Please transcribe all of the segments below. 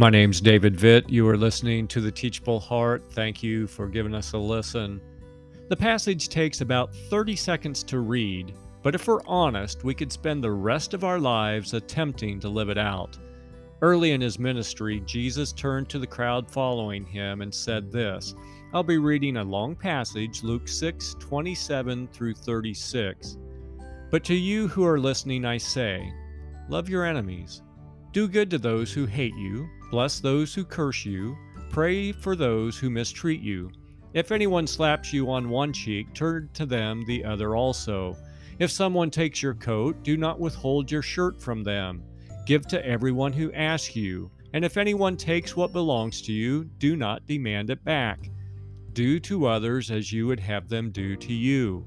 My name's David Vitt. You are listening to The Teachable Heart. Thank you for giving us a listen. The passage takes about 30 seconds to read, but if we're honest, we could spend the rest of our lives attempting to live it out. Early in his ministry, Jesus turned to the crowd following him and said this I'll be reading a long passage, Luke 6 27 through 36. But to you who are listening, I say, Love your enemies, do good to those who hate you Bless those who curse you, pray for those who mistreat you. If anyone slaps you on one cheek, turn to them the other also. If someone takes your coat, do not withhold your shirt from them. Give to everyone who asks you. And if anyone takes what belongs to you, do not demand it back. Do to others as you would have them do to you.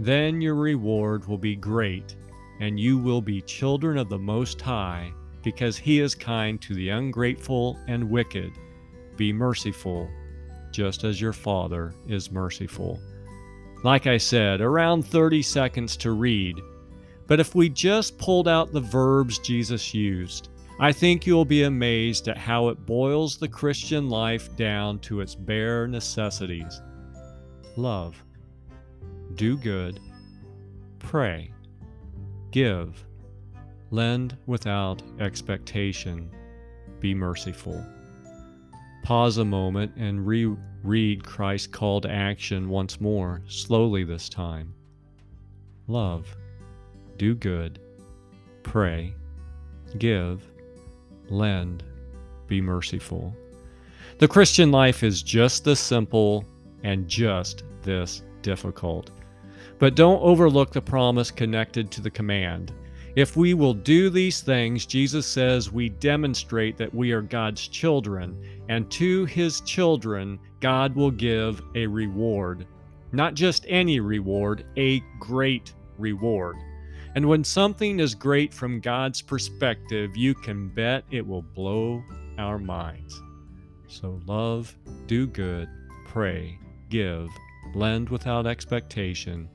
Then your reward will be great, and you will be children of the Most High because he is kind to the ungrateful and wicked. Be merciful, just as your Father is merciful. Like I said, around 30 seconds to read. But if we just pulled out the verbs Jesus used, I think you'll be amazed at how it boils the Christian life down to its bare necessities love, do good, pray, give, Lend without expectation. Be merciful. Pause a moment and reread Christ's call to action once more, slowly this time. Love, do good, pray, give, lend, be merciful. The Christian life is just this simple and just this difficult. But don't overlook the promise connected to the command. If we will do these things, Jesus says we demonstrate that we are God's children, and to his children, God will give a reward. Not just any reward, a great reward. And when something is great from God's perspective, you can bet it will blow our minds. So love, do good, pray, give, lend without expectation,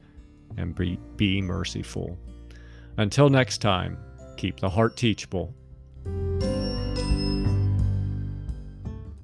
and be, be merciful. Until next time, keep the heart teachable.